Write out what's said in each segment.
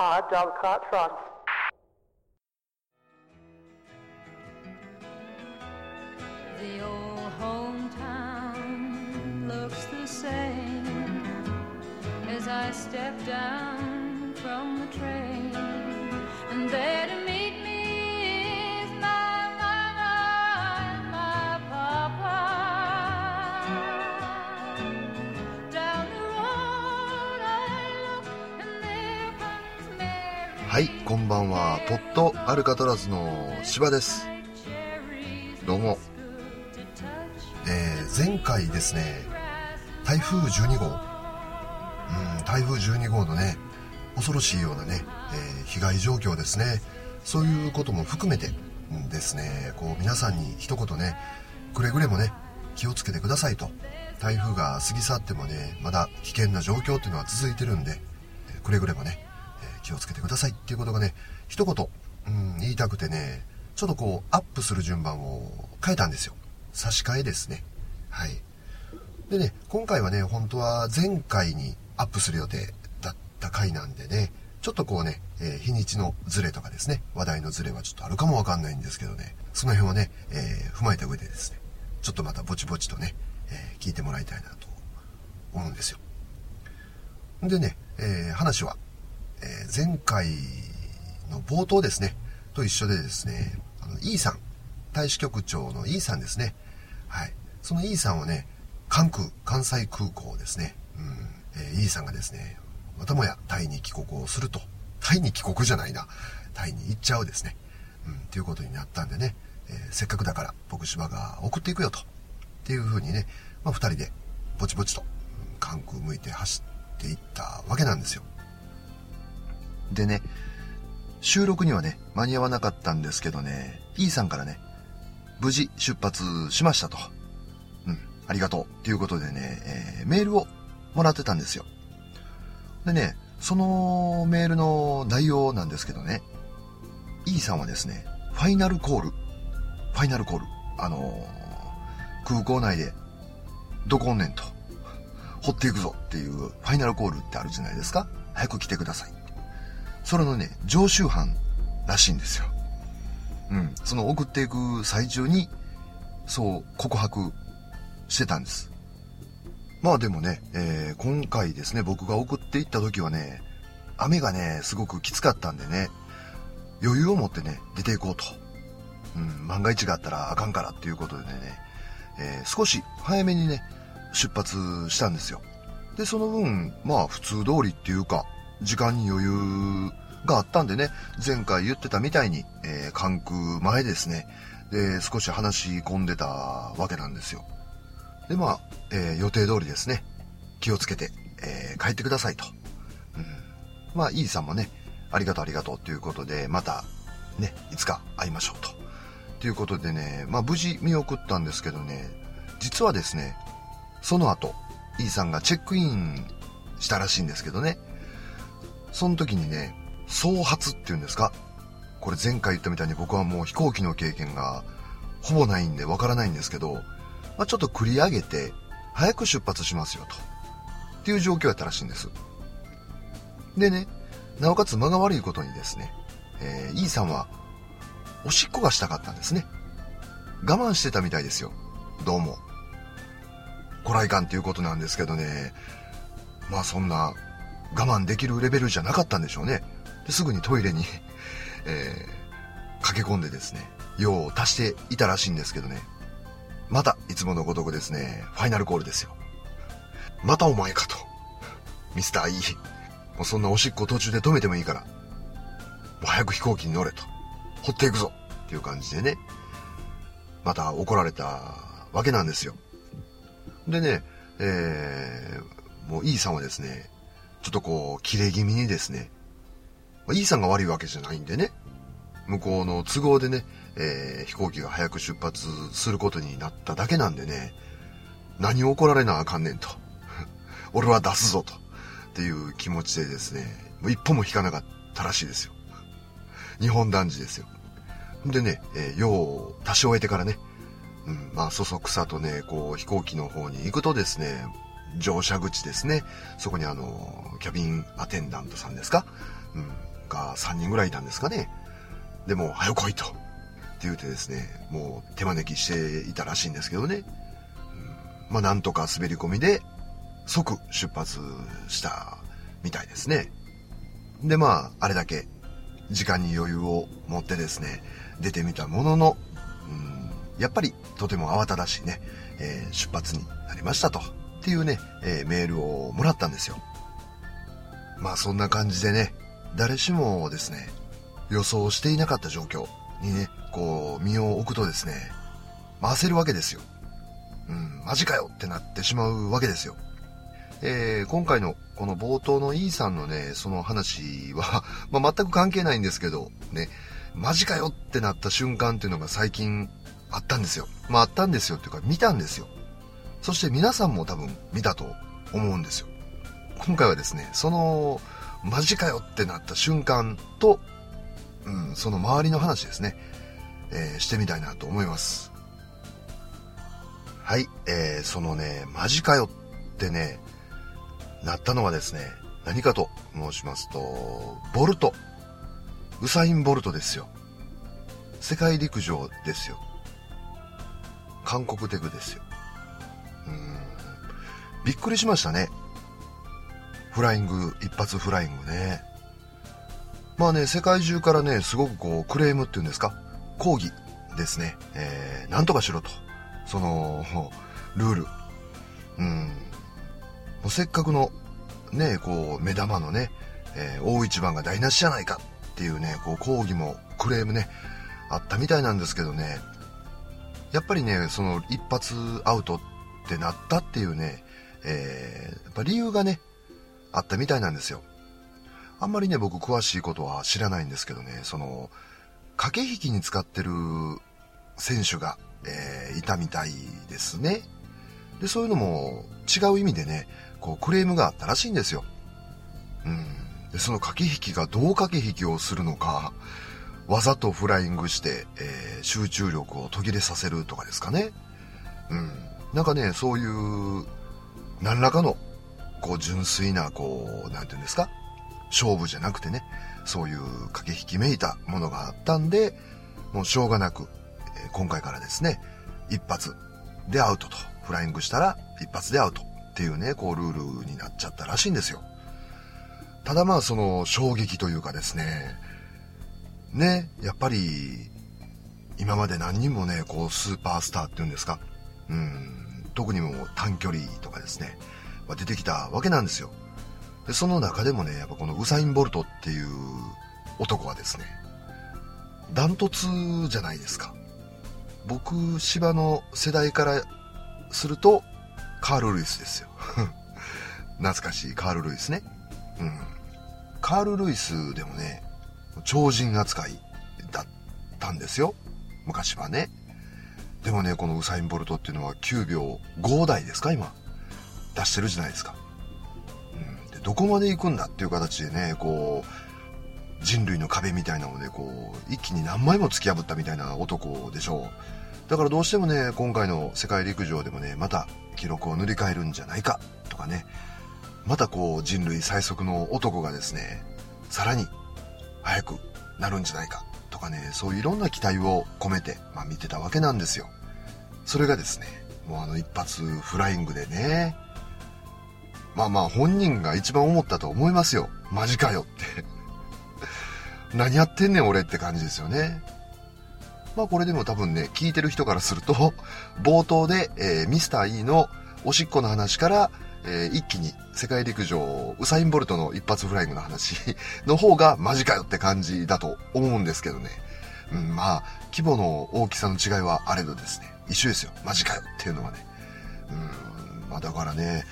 Hard dog cart front. The old hometown looks the same as I step down from the train, はい、こんばんは。ポットアルカトラズの芝です。どうも。えー、前回ですね、台風12号、うん、台風12号のね、恐ろしいようなね、えー被害状況ですね。そういうことも含めてですね、こう皆さんに一言ね、くれぐれもね、気をつけてくださいと。台風が過ぎ去ってもね、まだ危険な状況っていうのは続いてるんで、くれぐれもね、気をつけてくださいっていうことがね、一言、うん、言いたくてね、ちょっとこう、アップする順番を変えたんですよ。差し替えですね。はい。でね、今回はね、本当は前回にアップする予定だった回なんでね、ちょっとこうね、えー日にちのズレとかですね、話題のズレはちょっとあるかもわかんないんですけどね、その辺をね、えー踏まえた上でですね、ちょっとまたぼちぼちとね、えー聞いてもらいたいなと思うんですよ。でね、え話は、えー前回の冒頭ですね、と一緒でですね、あの、E さん、大使局長の E さんですね。はい。その E さんはね、関空、関西空港ですね。うん。えー E さんがですね、またもやタイに帰国をすると。タイに帰国じゃないな。タイに行っちゃうですね。うん。っていうことになったんでね、えーせっかくだから僕芝が送っていくよと。っていう風にね、まあ二人でぼちぼちと、うん関空向いて走っていったわけなんですよ。でね、収録にはね、間に合わなかったんですけどね、E さんからね、無事出発しましたと。うん、ありがとう。っていうことでね、えーメールをもらってたんですよ。でね、そのメールの内容なんですけどね、E さんはですね、ファイナルコール、ファイナルコール、あのー空港内で、どこおんねんと、掘っていくぞっていうファイナルコールってあるじゃないですか。早く来てください。それのね、常習犯らしいんですよ。うん。その送っていく最中に、そう告白してたんです。まあでもね、えー今回ですね、僕が送っていった時はね、雨がね、すごくきつかったんでね、余裕を持ってね、出ていこうと。うん、万が一があったらあかんからっていうことでね、えー少し早めにね、出発したんですよ。で、その分、まあ普通通りっていうか、時間に余裕があったんでね、前回言ってたみたいに、えー関空前ですね、で、少し話し込んでたわけなんですよ。で、まあ、えー予定通りですね、気をつけて、えー帰ってくださいと。うん。まあ、イーさんもね、ありがとうありがとうということで、また、ね、いつか会いましょうと。ということでね、まあ無事見送ったんですけどね、実はですね、その後、イーさんがチェックインしたらしいんですけどね、その時にね、総発っていうんですか？これ前回言ったみたいに僕はもう飛行機の経験がほぼないんでわからないんですけど、まあ、ちょっと繰り上げて早く出発しますよと。っていう状況やったらしいんです。でね、なおかつ間が悪いことにですね、えー、イーさんはおしっこがしたかったんですね。我慢してたみたいですよ。どうも。こらいかんっていうことなんですけどね。まあそんな我慢できるレベルじゃなかったんでしょうね。ですぐにトイレに、えー、駆け込んでですね、用を足していたらしいんですけどね。また、いつものごとくですね、ファイナルコールですよ。またお前かと。ミスター E。もうそんなおしっこ途中で止めてもいいから。もう早く飛行機に乗れと。掘っていくぞっていう感じでね。また怒られたわけなんですよ。でね、えー、もう E さんはですね、ちょっとこう、切れ気味にですね、まあ E さんが悪いわけじゃないんでね、向こうの都合でね、えー飛行機が早く出発することになっただけなんでね、何を怒られなあかんねんと。俺は出すぞと。っていう気持ちでですね、もう一歩も引かなかったらしいですよ。日本男児ですよ。でね、えー用を足し終えてからね、うん、まあ、そそくさとね、こう、飛行機の方に行くとですね、乗車口ですね。そこにあの、キャビンアテンダントさんですか？うん。が3人ぐらいいたんですかね。でも、早来いと。って言うてですね、もう手招きしていたらしいんですけどね。うん、まあ、なんとか滑り込みで即出発したみたいですね。で、まあ、あれだけ時間に余裕を持ってですね、出てみたものの、うん、やっぱりとても慌ただしいね、えー、出発になりましたと。っていうね、えー、メールをもらったんですよ。まあそんな感じでね、誰しもですね、予想していなかった状況にね、こう、身を置くとですね、焦るわけですよ。うん、マジかよってなってしまうわけですよ。えー、今回のこの冒頭の E さんのね、その話は ま、全く関係ないんですけど、ね、マジかよってなった瞬間っていうのが最近あったんですよ。まあ、あったんですよっていうか見たんですよ。そして皆さんも多分見たと思うんですよ。今回はですね、その、マジかよってなった瞬間と、うん、その周りの話ですね、えー、してみたいなと思います。はい、えー、そのね、マジかよってね、なったのはですね、何かと申しますと、ボルト。ウサイン・ボルトですよ。世界陸上ですよ。韓国テクですよ。うん。びっくりしましたね。フライング、一発フライングね。まあね、世界中からね、すごくこう、クレームっていうんですか、抗議ですね。えー、なんとかしろと。その、ルール。うん。もうせっかくの、ね、こう、目玉のね、えー、大一番が台無しじゃないかっていうね、こう、抗議もクレームね、あったみたいなんですけどね、やっぱりね、その一発アウトっってなったっていうね、えー、やっぱ理由がね、あったみたいなんですよ。あんまりね、僕詳しいことは知らないんですけどね、その、駆け引きに使ってる選手が、えー、いたみたいですね。で、そういうのも違う意味でね、こうクレームがあったらしいんですよ。うん。で、その駆け引きがどう駆け引きをするのか、わざとフライングして、えー、集中力を途切れさせるとかですかね。うん。なんかね、そういう、何らかの、こう、純粋な、こう、なんていうんですか？勝負じゃなくてね、そういう駆け引きめいたものがあったんで、もうしょうがなく、え、今回からですね、一発でアウトと、フライングしたら一発でアウトっていうね、こうルールになっちゃったらしいんですよ。ただまあその衝撃というかですね、ね、やっぱり今まで何人もね、こうスーパースターっていうんですか、うん、特にもう短距離とかですね、まあ、出てきたわけなんですよ。で、その中でもね、やっぱこのウサイン・ボルトっていう男はですね、ダントツじゃないですか。僕、芝の世代からすると、カール・ルイスですよ。懐かしいカール・ルイスね。うん。カール・ルイスでもね、超人扱いだったんですよ。昔はね。でもね、このウサイン・ボルトっていうのは9秒5台ですか今。出してるじゃないですか。うん、でどこまで行くんだっていう形でね、こう、人類の壁みたいなので、こう、一気に何枚も突き破ったみたいな男でしょう。だからどうしてもね、今回の世界陸上でもね、また記録を塗り替えるんじゃないかとかね、またこう人類最速の男がですね、さらに速くなるんじゃないかとかね、そういういろんな期待を込めて、まあ、見てたわけなんですよ。それがですね、もうあの一発フライングでね、まあまあ本人が一番思ったと思いますよ。マジかよって 何やってんねん俺って感じですよね。まあこれでも多分ね、聞いてる人からすると、冒頭で、えー、ミスター E のおしっこの話から、えー、一気に世界陸上、ウサイン・ボルトの一発フライングの話 の方がマジかよって感じだと思うんですけどね。うん、まあ、規模の大きさの違いはあれどですね、一緒ですよ。マジかよっていうのはね。うん、まあだからね、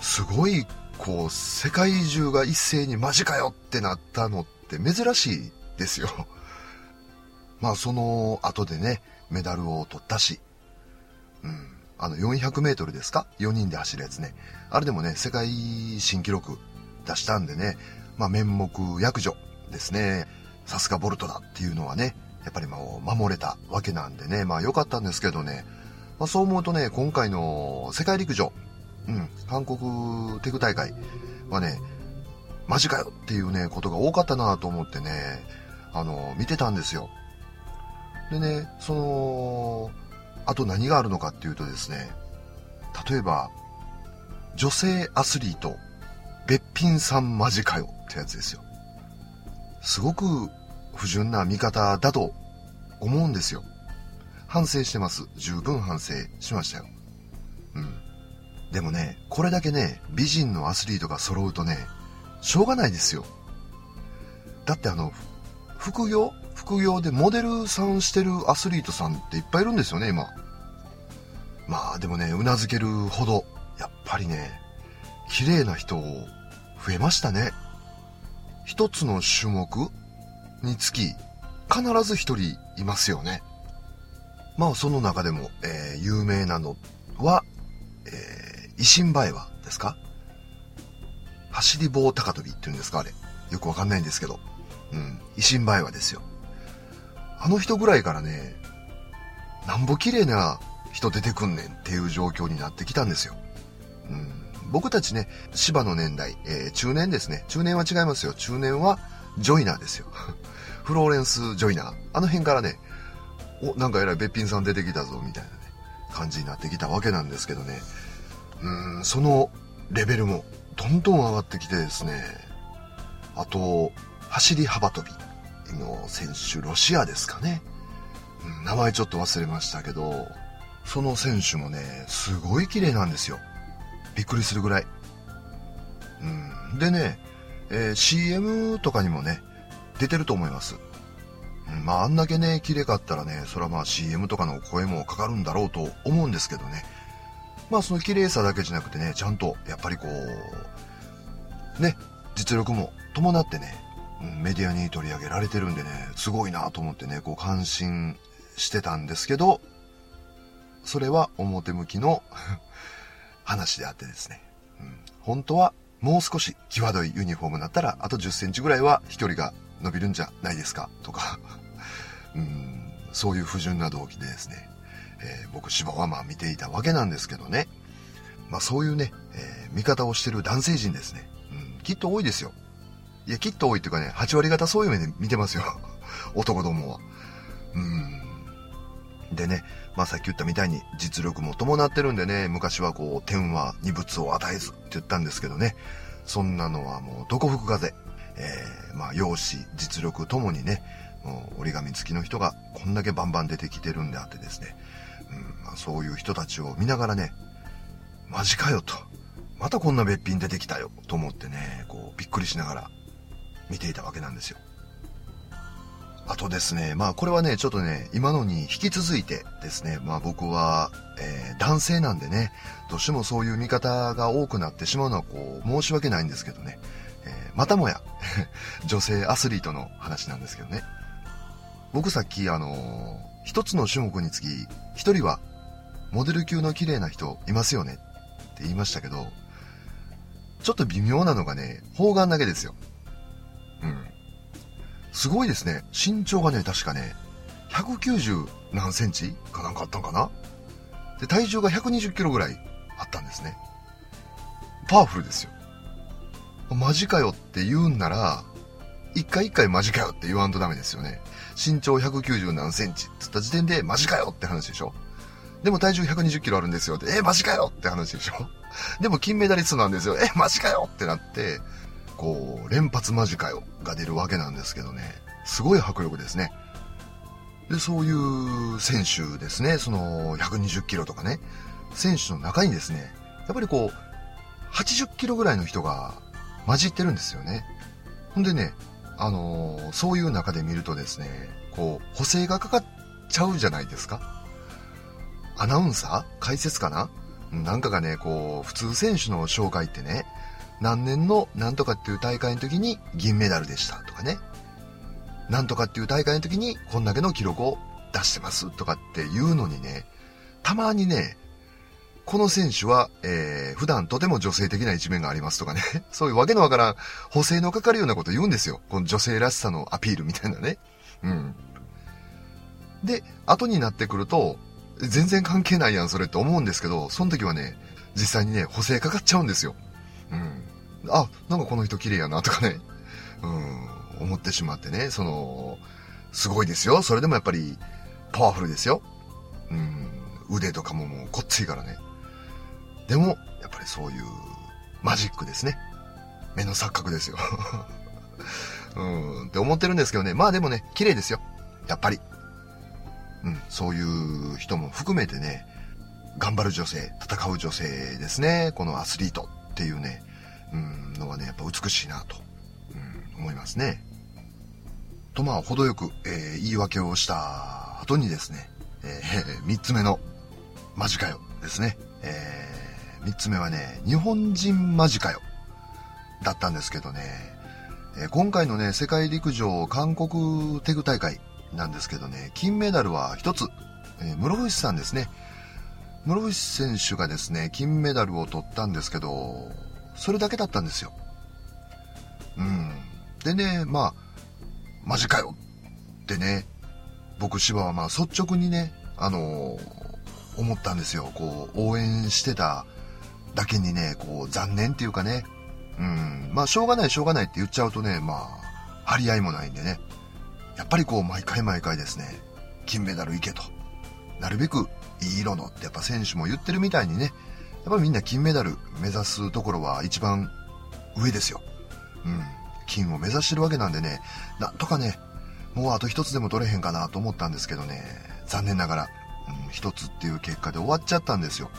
すごい、こう、世界中が一斉にマジかよってなったのって珍しいですよ。まあ、その後でね、メダルを取ったし、うん。あの、400メートルですか ?4 人で走るやつね。あれでもね、世界新記録出したんでね、まあ、面目躍如ですね。さすがボルトだっていうのはね、やっぱりもう守れたわけなんでね、まあ良かったんですけどね、まあそう思うとね、今回の世界陸上、うん、韓国テク大会はね、マジかよっていうね、ことが多かったなと思ってね、あの、見てたんですよ。でね、その、あと何があるのかっていうとですね、例えば、女性アスリート、べっぴんさんマジかよってやつですよ。すごく不純な見方だと思うんですよ。反省してます。十分反省しましたよ。うん。でもね、これだけね、美人のアスリートが揃うとね、しょうがないですよ。だってあの、副業？副業でモデルさんしてるアスリートさんっていっぱいいるんですよね、今。まあでもね、うなずけるほど、やっぱりね、綺麗な人増えましたね。一つの種目につき、必ず一人いますよね。まあその中でも、えー、有名なのは、えー、維新前はですか？走り棒高跳びっていうんですか？あれ。よくわかんないんですけど。うん。維新前はですよ。あの人ぐらいからね、なんぼ綺麗な人出てくんねんっていう状況になってきたんですよ。うん、僕たちね、芝の年代、えー、中年ですね。中年は違いますよ。中年はジョイナーですよ。フローレンス・ジョイナー。あの辺からね、お、なんかえらいべっぴんさん出てきたぞ、みたいなね、感じになってきたわけなんですけどね。うん、そのレベルもどんどん上がってきてですね。あと、走り幅跳びの選手、ロシアですかね。うん、名前ちょっと忘れましたけど、その選手もね、すごい綺麗なんですよ。びっくりするぐらい。うん。でね、えー、CM とかにもね、出てると思います。まあ、あんだけね、綺麗かったらね、それはまあ CM とかの声もかかるんだろうと思うんですけどね。まあ、その綺麗さだけじゃなくてね、ちゃんと、やっぱりこう、ね、実力も伴ってね、メディアに取り上げられてるんでね、すごいなと思ってね、こう感心してたんですけど、それは表向きの 話であってですね、うん、本当はもう少し際どいユニフォームになったら、あと10センチぐらいは飛距離が伸びるんじゃないですか、とか、うん、そういう不純な動機でですね、えー、僕芝はまあ見ていたわけなんですけどね、まあそういうね、えー、見方をしてる男性陣ですね、うん、きっと多いですよ。いや、きっと多いっていうかね、8割方そういう目で見てますよ。男どもは。うん。でね、まあさっき言ったみたいに実力も伴ってるんでね、昔はこう、天は二物を与えずって言ったんですけどね、そんなのはもうどこ吹く風。えー、まあ容姿、実力ともにね、もう折り紙付きの人がこんだけバンバン出てきてるんであってですね、うんまあ、そういう人たちを見ながらね、マジかよと。またこんなべっぴん出てきたよと思ってね、こうびっくりしながら見ていたわけなんですよ。あとですね、まあこれはね、ちょっとね、今のに引き続いてですね、まあ僕は、えー、男性なんでね、どうしてもそういう見方が多くなってしまうのはこう、申し訳ないんですけどね、えー、またもや 女性アスリートの話なんですけどね。僕さっきあのー、一つの種目につき、一人はモデル級の綺麗な人いますよねって言いましたけど、ちょっと微妙なのがね、方眼だけですよ。うん。すごいですね。身長がね、確かね、190何センチかなんかあったんかな？で、体重が120キロぐらいあったんですね。パワフルですよ。マジかよって言うんなら、一回一回マジかよって言わんとダメですよね。身長190何センチって言った時点でマジかよって話でしょでも体重120キロあるんですよって、えマジかよって話でしょでも金メダリストなんですよ。えマジかよってなって、こう、連発間近よが出るわけなんですけどね、すごい迫力ですね。で、そういう選手ですね、その120キロとかね、選手の中にですね、やっぱりこう、80キロぐらいの人が混じってるんですよね。ほんでね、あのー、そういう中で見るとですね、こう、補正がかかっちゃうじゃないですか。アナウンサー？解説かな？なんかがね、こう、普通選手の紹介ってね、何年の何とかっていう大会の時に銀メダルでしたとかね。なんとかっていう大会の時にこんだけの記録を出してますとかっていうのにね、たまにね、この選手は、えー、普段とても女性的な一面がありますとかね、そういうわけのわからん補正のかかるようなこと言うんですよ。この女性らしさのアピールみたいなね。うん。で、後になってくると、全然関係ないやん、それって思うんですけど、その時はね、実際にね、補正かかっちゃうんですよ。うん。あ、なんかこの人綺麗やなとかね、うん、思ってしまってね、その、すごいですよ。それでもやっぱり、パワフルですよ。うん、腕とかももうこっついからね。でも、やっぱりそういうマジックですね。目の錯覚ですよ。うん、って思ってるんですけどね。まあでもね、綺麗ですよ。やっぱり。うん、そういう人も含めてね、頑張る女性、戦う女性ですね。このアスリートっていうね、うん、のはね、やっぱ美しいなと、うん、思いますね。とまあ、程よく、えー、言い訳をした後にですね、えー、三つ目の、マジかよですね。えー、三つ目はね、日本人マジかよだったんですけどね、えー、今回のね、世界陸上韓国テグ大会なんですけどね、金メダルは一つ、えー、室伏さんですね。室伏選手がですね、金メダルを取ったんですけど、それだけだったんですよ。うん。でね、まあ、マジかよってね、僕芝はまあ率直にね、あのー、思ったんですよ。こう、応援してただけにね、こう、残念っていうかね、うん、まあ、しょうがないしょうがないって言っちゃうとね、まあ、張り合いもないんでね、やっぱりこう、毎回毎回ですね、金メダルいけと。なるべくいい色のってやっぱ選手も言ってるみたいにね、やっぱみんな金メダル目指すところは一番上ですよ。うん。金を目指してるわけなんでね、なんとかね、もうあと一つでも取れへんかなと思ったんですけどね、残念ながら、うん、一つっていう結果で終わっちゃったんですよ。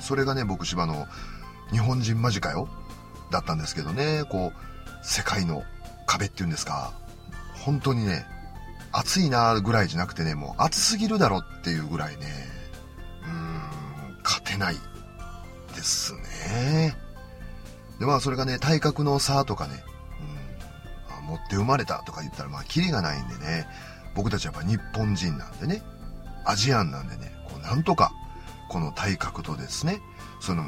それがね、僕芝の日本人マジかよだったんですけどね、こう、世界の壁っていうんですか、本当にね、暑いなぐらいじゃなくてね、もう暑すぎるだろっていうぐらいね、うん、勝てないですね。で、まあそれがね、体格の差とかね、うん、持って生まれたとか言ったらまあキリがないんでね、僕たちはやっぱ日本人なんでね、アジアンなんでね、こうなんとか、この体格とですね、その、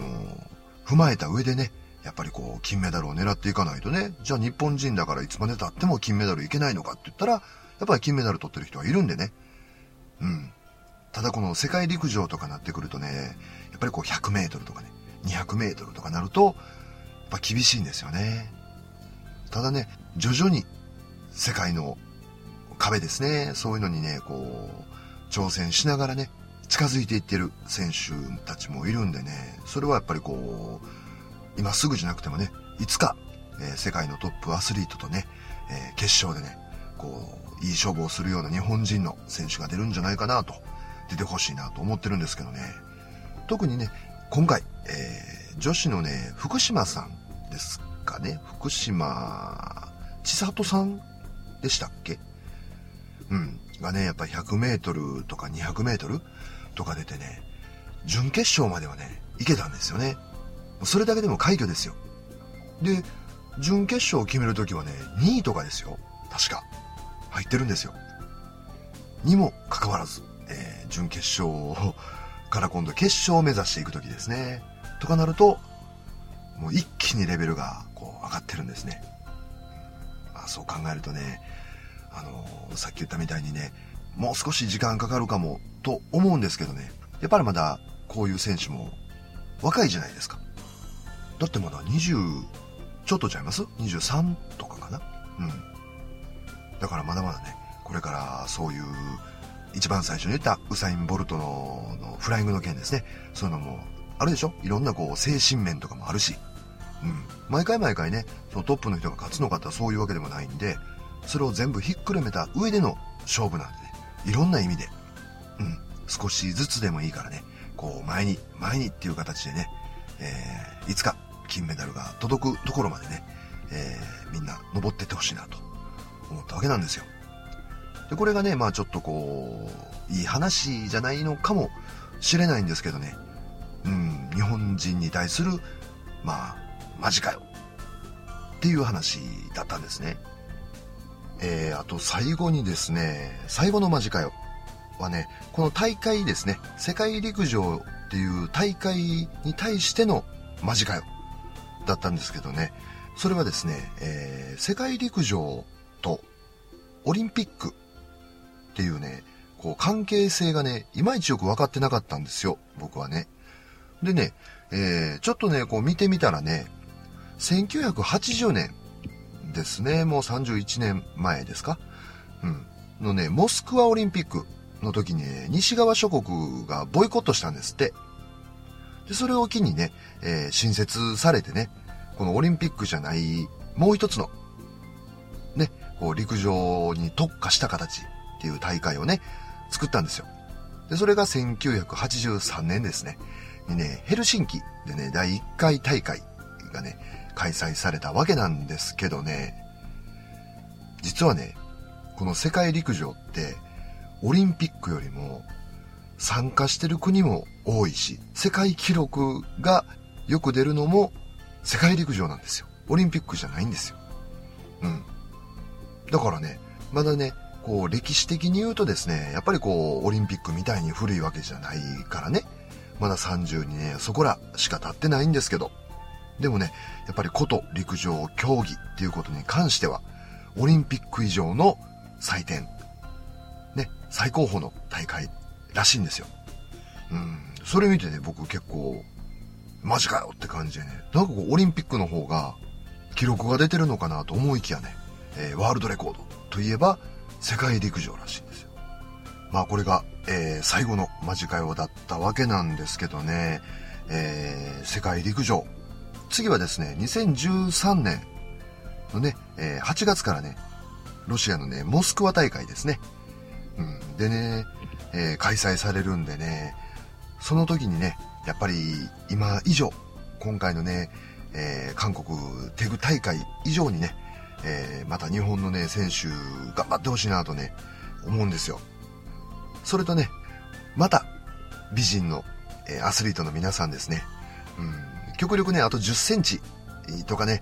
踏まえた上でね、やっぱりこう、金メダルを狙っていかないとね、じゃあ日本人だからいつまで経っても金メダルいけないのかって言ったら、やっぱり金メダル取ってる人はいるんでね。うん。ただこの世界陸上とかなってくるとね、やっぱりこう100メートルとかね、200メートルとかなると、やっぱ厳しいんですよね。ただね、徐々に世界の壁ですね、そういうのにね、こう、挑戦しながらね、近づいていってる選手たちもいるんでね、それはやっぱりこう、今すぐじゃなくてもね、いつか、えー、世界のトップアスリートとね、えー、決勝でね、こう、いい勝負をするような日本人の選手が出るんじゃないかなと、出てほしいなと思ってるんですけどね。特にね、今回、えー、女子のね、福島さんですかね。福島千里さんでしたっけ？うん。がね、やっぱ100メートルとか200メートルとか出てね、準決勝まではね、行けたんですよね。それだけでも快挙ですよ。で、準決勝を決めるときはね、2位とかですよ。確か。入ってるんですよ。にもかかわらず、えー、準決勝 から今度決勝を目指していくときですね。とかなると、もう一気にレベルがこう上がってるんですね。まあ、そう考えるとね、あの、さっき言ったみたいにね、もう少し時間かかるかもと思うんですけどね、やっぱりまだこういう選手も若いじゃないですか。だってまだ20ちょっとちゃいます ?23 とかかな？うん。だからまだまだね、これからそういう、一番最初に言ったウサイン・ボルトののフライングの件ですね。そういうのもあるでしょ？いろんなこう精神面とかもあるし。うん。毎回毎回ね、そのトップの人が勝つのかってそういうわけでもないんで、それを全部ひっくるめた上での勝負なんでね、いろんな意味で、うん、少しずつでもいいからね、こう前に、前にっていう形でね、えー、いつか金メダルが届くところまでね、えー、みんな登ってってほしいなと思ったわけなんですよ。で、これがね、まあちょっとこう、いい話じゃないのかもしれないんですけどね、うん、日本人に対する、まあ、マジかよ。っていう話だったんですね。えー、あと最後にですね、最後のマジかよはね、この大会ですね、世界陸上っていう大会に対してのマジかよだったんですけどね、それはですね、えー、世界陸上とオリンピックっていうね、こう関係性がね、いまいちよく分かってなかったんですよ、僕はね。でね、えー、ちょっとね、こう見てみたらね、1980年ですね、もう31年前ですか？うん。のね、モスクワオリンピックの時にね、西側諸国がボイコットしたんですって。で、それを機にね、えー、新設されてね、このオリンピックじゃない、もう一つの、ね、こう陸上に特化した形っていう大会をね、作ったんですよ。で、それが1983年ですね。にね、ヘルシンキでね、第1回大会がね、開催されたわけなんですけどね、実はね、この世界陸上って、オリンピックよりも参加してる国も多いし、世界記録がよく出るのも世界陸上なんですよ。オリンピックじゃないんですよ。うん。だからね、まだね、こう歴史的に言うとですね、やっぱりこうオリンピックみたいに古いわけじゃないからね、まだ32年そこらしか経ってないんですけど、でもね、やっぱりこと陸上競技っていうことに関しては、オリンピック以上の祭典、ね、最高峰の大会らしいんですよ。うん、それ見てね、僕結構、マジかよって感じでね、なんかこう、オリンピックの方が、記録が出てるのかなと思いきやね、えー、ワールドレコードといえば、世界陸上らしいんですよ。まあこれが、えー、最後のマジかよだったわけなんですけどね、えー、世界陸上。次はですね、2013年のね、えー、8月からね、ロシアのね、モスクワ大会ですね。うん。でね、えー、開催されるんでね、その時にね、やっぱり今以上、今回のね、えー、韓国テグ大会以上にね、えー、また日本のね、選手頑張ってほしいなとね、思うんですよ。それとね、また、美人の、え、アスリートの皆さんですね。うん、極力ね、あと10センチとかね、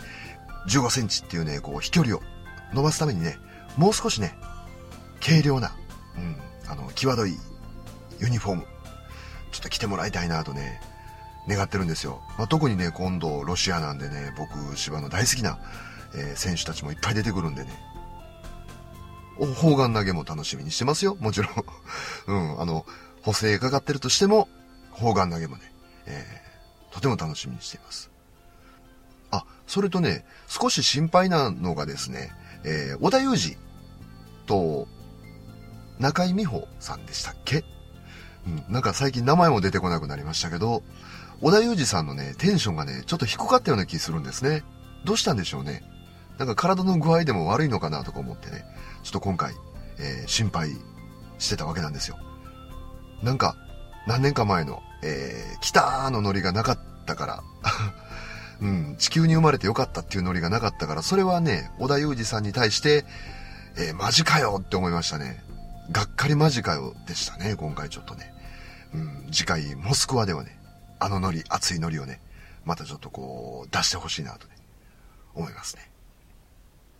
15センチっていうね、こう飛距離を伸ばすためにね、もう少しね、軽量な、うん、あの、際どいユニフォーム、ちょっと着てもらいたいなとね、願ってるんですよ。まあ、特にね、今度ロシアなんでね、僕、芝の大好きな、えー、選手たちもいっぱい出てくるんでね。砲丸投げも楽しみにしてますよ、もちろん。うん、あの、補正かかってるとしても、砲丸投げもね、え、とても楽しみにしています。あ、それとね、少し心配なのがですね、えー、小田裕二と、中井美穂さんでしたっけ？うん、なんか最近名前も出てこなくなりましたけど、小田裕二さんのね、テンションがね、ちょっと低かったような気するんですね。どうしたんでしょうね？なんか体の具合でも悪いのかなとか思ってね、ちょっと今回、えー、心配してたわけなんですよ。なんか、何年か前の、えー、北のノリがなかったから、うん、地球に生まれてよかったっていうノリがなかったから、それはね、小田裕二さんに対して、えー、マジかよって思いましたね。がっかりマジかよでしたね、今回ちょっとね。うん、次回、モスクワではね、あのノリ、熱いノリをね、またちょっとこう、出してほしいなとね、思いますね。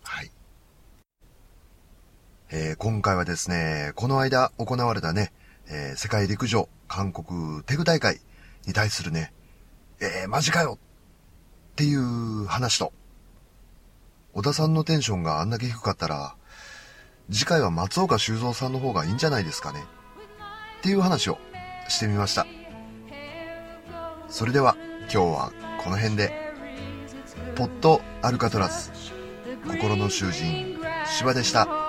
はい。えー、今回はですね、この間行われたね、えー、世界陸上韓国テグ大会に対するね、えー、マジかよっていう話と、小田さんのテンションがあんだけ低かったら、次回は松岡修造さんの方がいいんじゃないですかね。っていう話をしてみました。それでは今日はこの辺で、ポットアルカトラズ、心の囚人、芝でした。